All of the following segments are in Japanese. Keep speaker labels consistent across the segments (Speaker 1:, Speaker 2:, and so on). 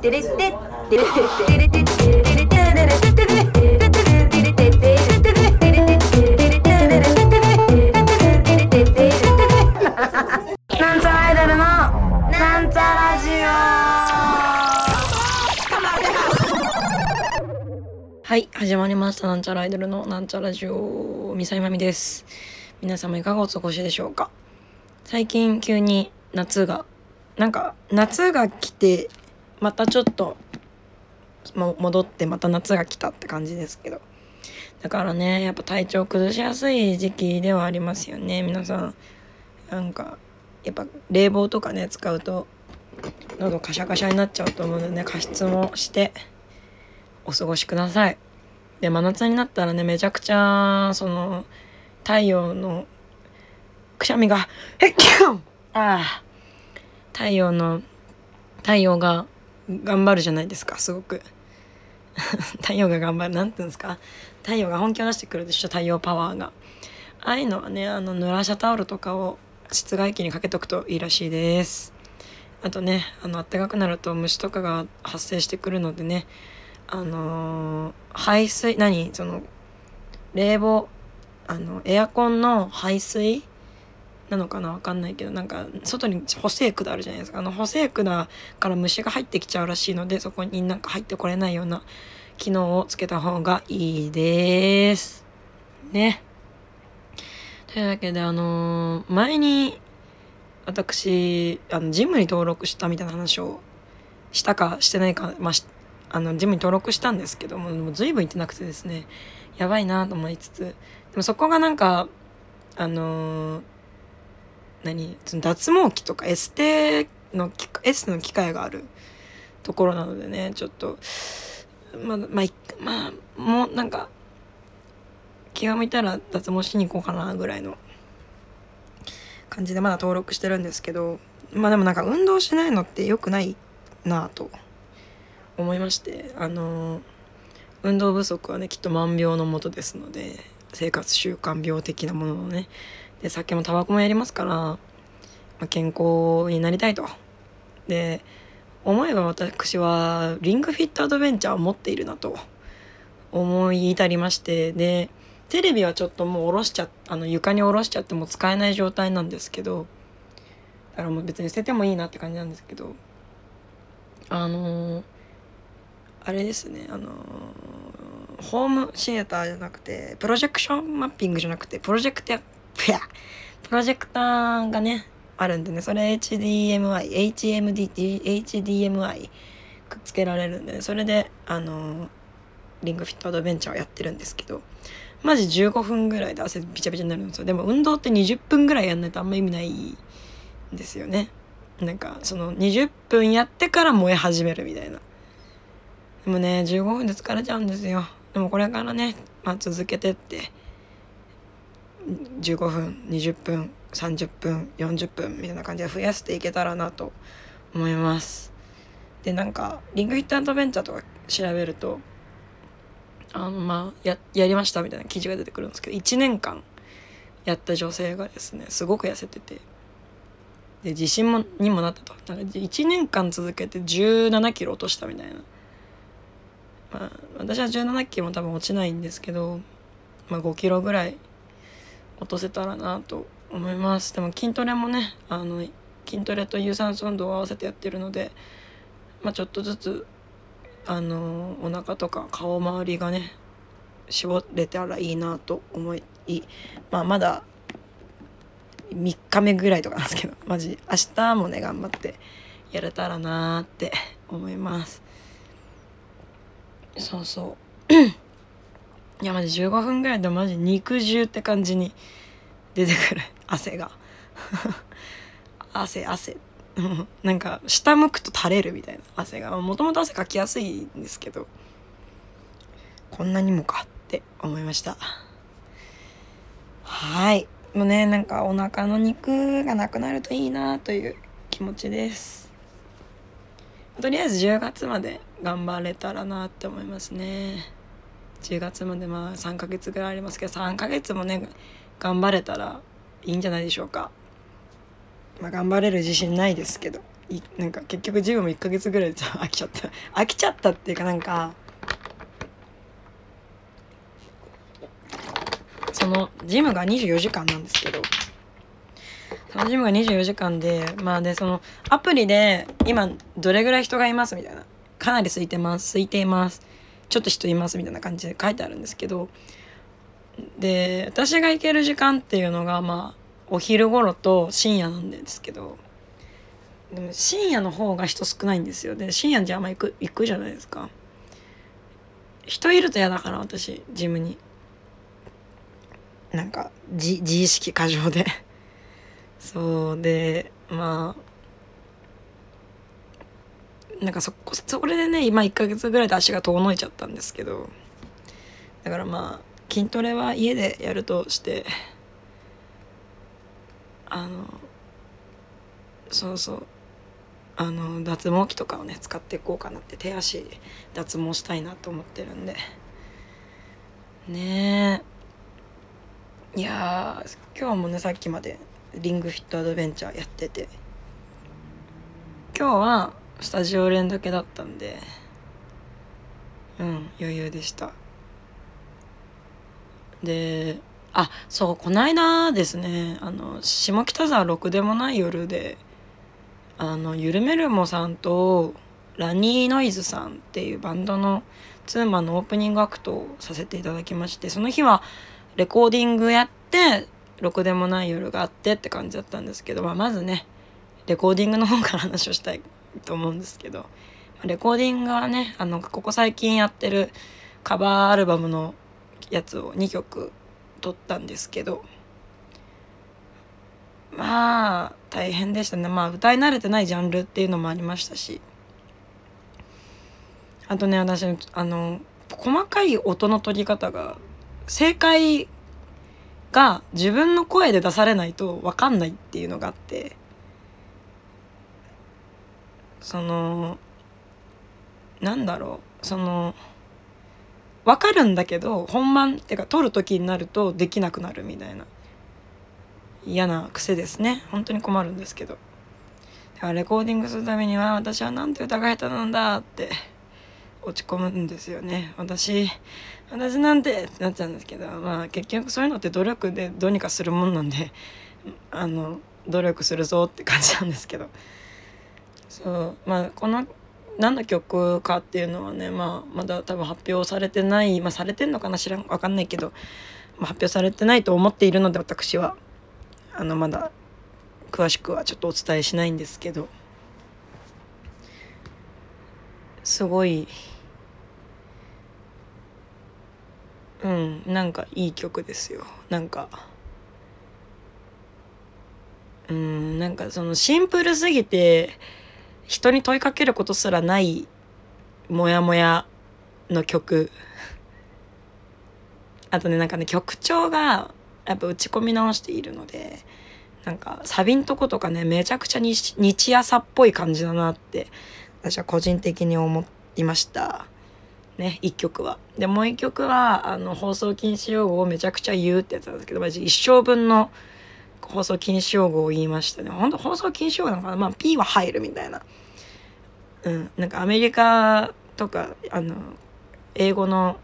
Speaker 1: テレテテレテレテテレテテレテテテレテテテレテなんちゃらアイドルのなんちゃラジ
Speaker 2: はい、始まりました。なんちゃらアイドルのなんちゃラジオ、みさいまみです。皆様いかがお過ごしでしょうか最近急に夏が、なんか夏が来て、またちょっと、戻ってまた夏が来たって感じですけど。だからね、やっぱ体調崩しやすい時期ではありますよね、皆さん。なんか、やっぱ冷房とかね、使うと、喉カシャカシャになっちゃうと思うのでね、加湿もして、お過ごしください。で真夏になったらねめちゃくちゃその太陽のくしゃみが「えっああ太陽の太陽が頑張るじゃないですかすごく。太陽が頑張るなんていうんですか。太陽が本気を出してくるでしょ太陽パワーが。ああいうのはねあの濡らしたタオルとかを室外機にかけとくといいらしいです。あとねあの暖かくなると虫とかが発生してくるのでねあのー排水何？その冷房あのエアコンの排水なのかなわかんないけどなんか外に補正管あるじゃないですかあの補正管から虫が入ってきちゃうらしいのでそこになんか入ってこれないような機能をつけた方がいいです。ね。というわけであのー前に私あのジムに登録したみたいな話をしたかしてないかまああのジムに登録したんですけどももう随分行ってなくてですねやばいなと思いつつでもそこがなんかあのー何？脱毛器とかエステの機エステの機械があるところなのでねちょっとまあまあまあもうなんか気が向いたら脱毛しに行こうかなぐらいの感じでまだ登録してるんですけどまあでもなんか運動しないのって良くないなぁと思いましてあの運動不足はねきっと万病のもとですので生活習慣病的なものをねで酒もタバコもやりますから、まあ、健康になりたいと。で思えば私はリングフィットアドベンチャーを持っているなと思い至りましてでテレビはちょっともう下ろしちゃあの床に下ろしちゃってもう使えない状態なんですけどだからもう別に捨ててもいいなって感じなんですけどあのーあれですねあのーホームシアターじゃなくてプロジェクションマッピングじゃなくてプロジェクタープや。プロジェクターがねあるんでねそれ HDMI HMD HDMI くっつけられるんで、ね、それであのーリングフィットアドベンチャーをやってるんですけどマジ15分ぐらいで汗びちゃびちゃになるんですよ。でも運動って20分ぐらいやんないとあんま意味ないんですよね。なんかその20分やってから燃え始めるみたいな。でもね15分で疲れちゃうんですよ。でもこれからね、まあ、続けてって15分20分30分40分みたいな感じで増やしていけたらなと思います。でなんかリングフィットアドベンチャーとか調べるとあのまあややりましたみたいな記事が出てくるんですけど1年間やった女性がですねすごく痩せててで自信もにもなったと。なんか1年間続けて1 7キロ落としたみたいな。まあ私は1 7キロも多分落ちないんですけど、まあ、5キロぐらい落とせたらなと思います。でも筋トレもねあの筋トレと有酸素運動を合わせてやってるので、まあ、ちょっとずつあのお腹とか顔周りがね絞れたらいいなと思いまあまだ3日目ぐらいとかなんですけどマジ明日もね頑張ってやれたらなーって思います。そうそう。いやマジ15分ぐらいでマジ肉汁って感じに出てくる。汗が。汗 汗。なんか下向くと垂れるみたいな汗が。もともと汗かきやすいんですけど。こんなにもかって思いました。はい。もうねなんかお腹の肉がなくなるといいなという気持ちです。とりあえず10月まで頑張れたらなって思いますね。10月までまあ3ヶ月ぐらいありますけど3ヶ月もね頑張れたらいいんじゃないでしょうか。まあ頑張れる自信ないですけどいなんか結局ジムも1ヶ月ぐらいで飽きちゃった。飽きちゃったっていうかなんかそのジムが24時間なんですけどそのジムが24時間でまあでそのアプリで今どれぐらい人がいますみたいな。かなり空いてます空いています。ちょっと人いますみたいな感じで書いてあるんですけどで私が行ける時間っていうのがまあお昼頃と深夜なんですけどでも深夜の方が人少ないんですよ。で深夜じゃあんま行く行くじゃないですか。人いると嫌だから私ジムに。なんか自自意識過剰で。そうでまあなんかそこそれでね今1ヶ月ぐらいで足が遠のいちゃったんですけどだからまあ筋トレは家でやるとしてあのそうそうあの脱毛器とかをね使っていこうかなって手足脱毛したいなと思ってるんで。ねえ。いやー今日もねさっきまでリングフィットアドベンチャーやってて。今日はスタジオ練だけだったんでうん余裕でした。であそうこの間ですねあの下北沢ろくでもない夜であのゆるめるもさんとラニーノイズさんっていうバンドのツーマンのオープニングアクトをさせていただきましてその日はレコーディングやってろくでもない夜があってって感じだったんですけど、まあ、まずねレコーディングの方から話をしたいと思うんですけどレコーディングはねあのここ最近やってるカバーアルバムのやつを2曲撮ったんですけどまあ大変でしたね。まあ歌い慣れてないジャンルっていうのもありましたしあとね私あの細かい音の取り方が正解が自分の声で出されないと分かんないっていうのがあってそのなんだろうその分かるんだけど本番っていうか撮る時になるとできなくなるみたいな嫌な癖ですね。本当に困るんですけど。だからレコーディングするためには私はなんて歌が下手なんだって落ち込むんですよね。私私なんてってなっちゃうんですけどまあ結局そういうのって努力でどうにかするもんなんであの努力するぞって感じなんですけど。そう。まあこの何の曲かっていうのはね、まあ、まだ多分発表されてない、まあ、されてんのかな知らん分かんないけど、まあ、発表されてないと思っているので私は。あのまだ詳しくはちょっとお伝えしないんですけど。すごいうんなんかいい曲ですよ。なんかうんなんかそのシンプルすぎて人に問いかけることすらないモヤモヤの曲 あとねなんかね曲調がやっぱ打ち込み直しているのでなんかサビんとことかねめちゃくちゃ日日朝っぽい感じだなって私は個人的に思いましたね一曲は。でもう一曲はあの放送禁止用語をめちゃくちゃ言うってやつなんですけどマジ一生分の放送禁止用語を言いましたね。本当放送禁止用語なのかなまあ P は入るみたいな。うん、なんかアメリカとかあの英語の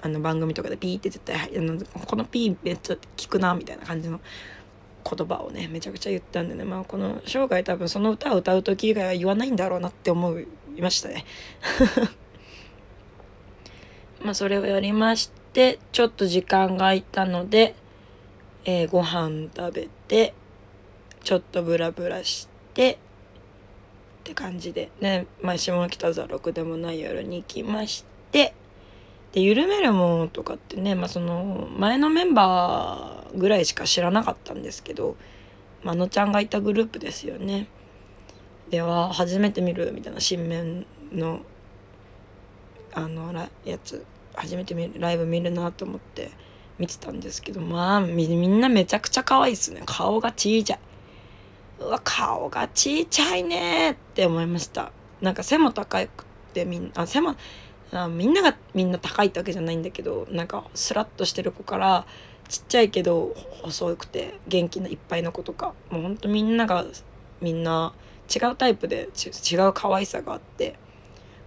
Speaker 2: あの番組とかでピーって絶対あのこのピーめっちゃ聞くなみたいな感じの言葉をねめちゃくちゃ言ったんでねまあこの生涯多分その歌を歌う時以外は言わないんだろうなって思いましたね。まあそれをやりましてちょっと時間が空いたので、えー、ご飯食べてちょっとブラブラしてって感じで。ね、まあ、下北沢6でもない夜に行きまして。で緩めるもんとかってね、まあ、その前のメンバーぐらいしか知らなかったんですけどまのちゃんがいたグループですよね。では初めて見るみたいな新面のあのやつ。初めて見るライブ見るなと思って見てたんですけどまあみんなめちゃくちゃ可愛いっすね。顔がちいちゃい。うわ顔がちいちゃいねって思いました。なんか背も高くてみんなあ背もあみんながみんな高いってわけじゃないんだけどなんかスラッとしてる子からちっちゃいけど細くて元気ないっぱいの子とかもうほんとみんながみんな違うタイプで違う可愛さがあって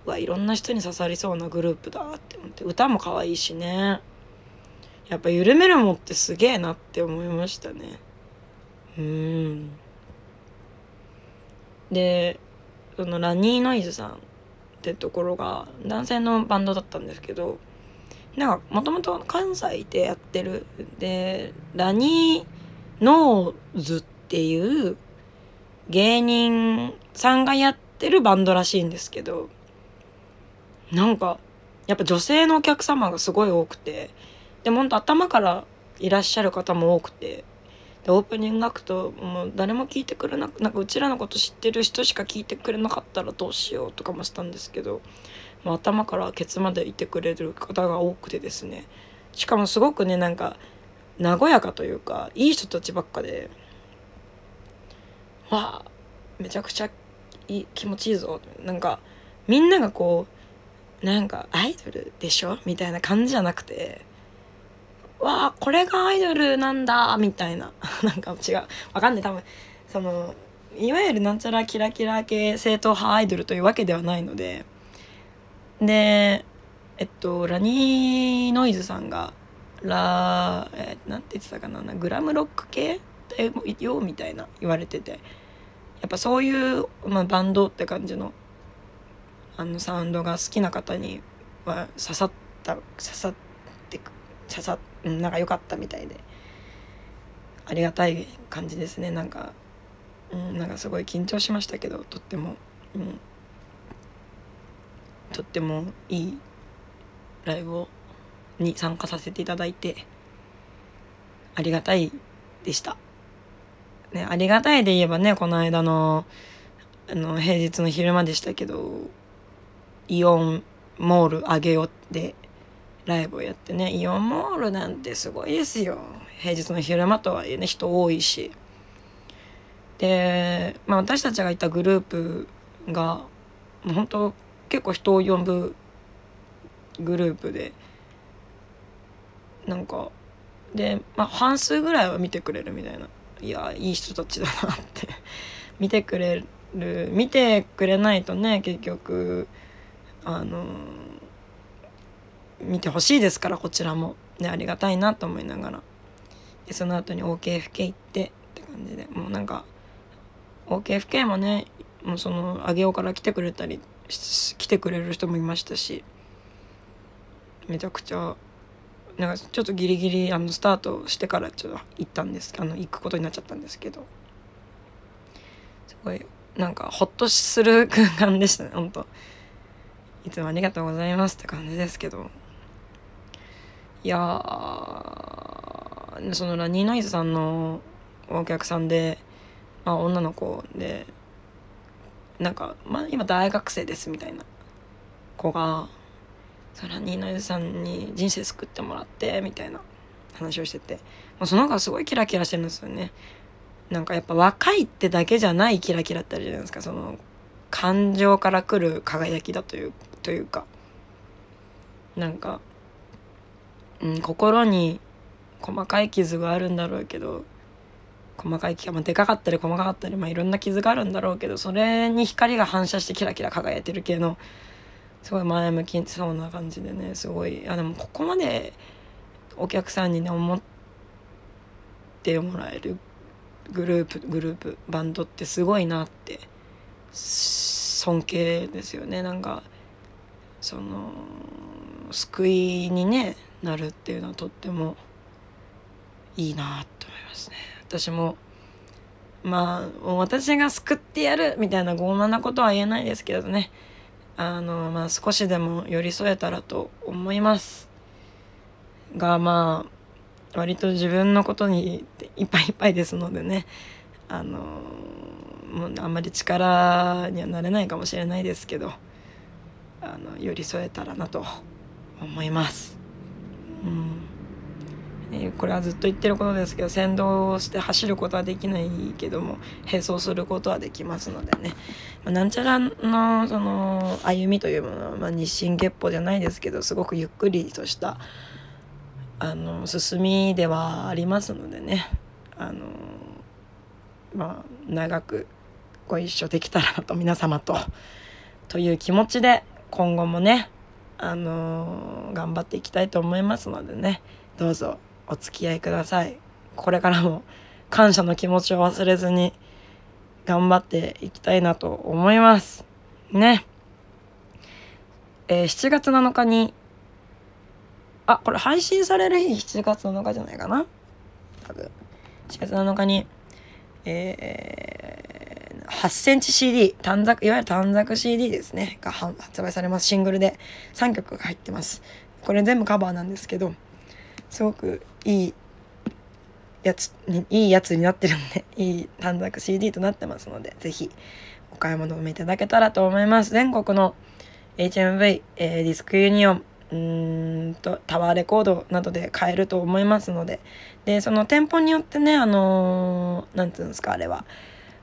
Speaker 2: うわいろんな人に刺さりそうなグループだって思って歌も可愛いしね。やっぱ緩めるもってすげえなって思いましたね。うん。でそのラニーノイズさんってところが男性のバンドだったんですけどなんかもともと関西でやってるでラニーノーズっていう芸人さんがやってるバンドらしいんですけどなんかやっぱ女性のお客様がすごい多くてでもほんと頭からいらっしゃる方も多くてでオープニングアクトもう誰も聞いてくれなくなんかうちらのこと知ってる人しか聞いてくれなかったらどうしようとかもしたんですけど、もう頭からケツまでいてくれる方が多くてですね。しかもすごくねなんか和やかというかいい人たちばっかでわあめちゃくちゃいい気持ちいいぞ。なんかみんながこうなんかアイドルでしょ？みたいな感じじゃなくてわあこれがアイドルなんだみたいな。なんか違う。わかんない。多分そのいわゆるなんちゃらキラキラ系正統派アイドルというわけではないので。でえっとラニーノイズさんがラえー、なんて言ってたかなグラムロック系だよみたいな言われてて。やっぱそういう、まあ、バンドって感じのあのサウンドが好きな方には刺さった刺さって刺さなんか良かったみたいで。ありがたい感じですね。なんか、うん、なんかすごい緊張しましたけどとっても、うん、とってもいいライブをに参加させていただいてありがたいでした。ね、ありがたいで言えばねこの間のあの平日の昼間でしたけどイオンモール上げよってライブをやってねイオンモールなんてすごいですよ。平日の昼間とはいえね人多いし。で、まあ、私たちがいたグループがもう本当結構人を呼ぶグループでなんかで、まあ、半数ぐらいは見てくれるみたいな。いやいい人たちだなって。見てくれる見てくれないとね結局あの見てほしいですからこちらも、ね、ありがたいなと思いながら。でその後に OKFK 行ってって感じで。もうなんか OKFK もねもうその上尾から来てくれたり来てくれる人もいましたしめちゃくちゃなんかちょっとギリギリあのスタートしてからちょっと行ったんですあの行くことになっちゃったんですけどすごいなんかほっとする空間でしたね本当いつもありがとうございますって感じですけど。いやそのラニーノイズさんのお客さんで、まあ、女の子でなんか、まあ、今大学生ですみたいな子がそラニーノイズさんに人生救ってもらってみたいな話をしててもうその子がすごいキラキラしてるんですよね。なんかやっぱ若いってだけじゃないキラキラってあるじゃないですかその感情から来る輝きだというというかなんかうん、心に細かい傷があるんだろうけど細かい傷、まあ、でかかったり細かかったり、まあ、いろんな傷があるんだろうけどそれに光が反射してキラキラ輝いてる系のすごい前向きそうな感じでねすごいあでもここまでお客さんにね思ってもらえるグループグループバンドってすごいなって尊敬ですよね。なんかその救いにねなるっていうのはとってもいいなと思いますね。私もまあ私が救ってやるみたいな傲慢なことは言えないですけどねあのまあ少しでも寄り添えたらと思いますがまあ割と自分のことにいっぱいいっぱいですのでねあのもうあんまり力にはなれないかもしれないですけどあの寄り添えたらなと思います。うんえこれはずっと言ってることですけど先導して走ることはできないけども並走することはできますのでね、まあ、なんちゃらのその歩みというものは、まあ、日進月歩じゃないですけどすごくゆっくりとしたあの進みではありますのでね。あのまあ長くご一緒できたらなと皆様とという気持ちで今後もねあの頑張っていきたいと思いますのでね。どうぞ。お付き合いください。これからも感謝の気持ちを忘れずに頑張っていきたいなと思います。ね。えー7月7日にあこれ配信される日7月7日じゃないかな？多分。7月7日にえー、8センチ CD 短冊いわゆる短冊 CD ですね。が発売されます。シングルで3曲が入ってます。これ全部カバーなんですけどすごくいいやつにいいやつになってるんで いい短冊 CD となってますのでぜひお買い求めいただけたらと思います。全国の HMV、えーディスクユニオンうんとタワーレコードなどで買えると思いますのででその店舗によってねあのーていうんですかあれは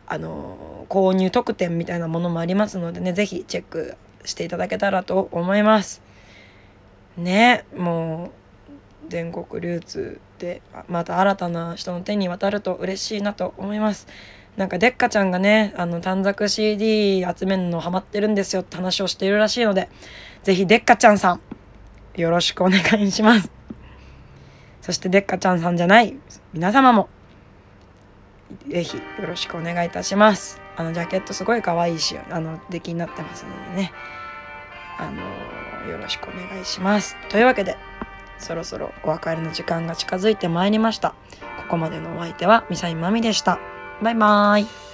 Speaker 2: あのー購入特典みたいなものもありますのでねぜひチェックしていただけたらと思います。ねもう全国流通でまた新たな人の手に渡ると嬉しいなと思います。なんかでっかちゃんがねあの短冊 CD 集めるのハマってるんですよって話をしているらしいのでぜひでっかちゃんさんよろしくお願いします。そしてでっかちゃんさんじゃない皆様もぜひよろしくお願いいたします。あのジャケットすごい可愛いしあの出来になってますのでね。あのよろしくお願いします。というわけでそろそろお別れの時間が近づいてまいりました。ここまでのお相手はミサイマミでした。バイバーイ。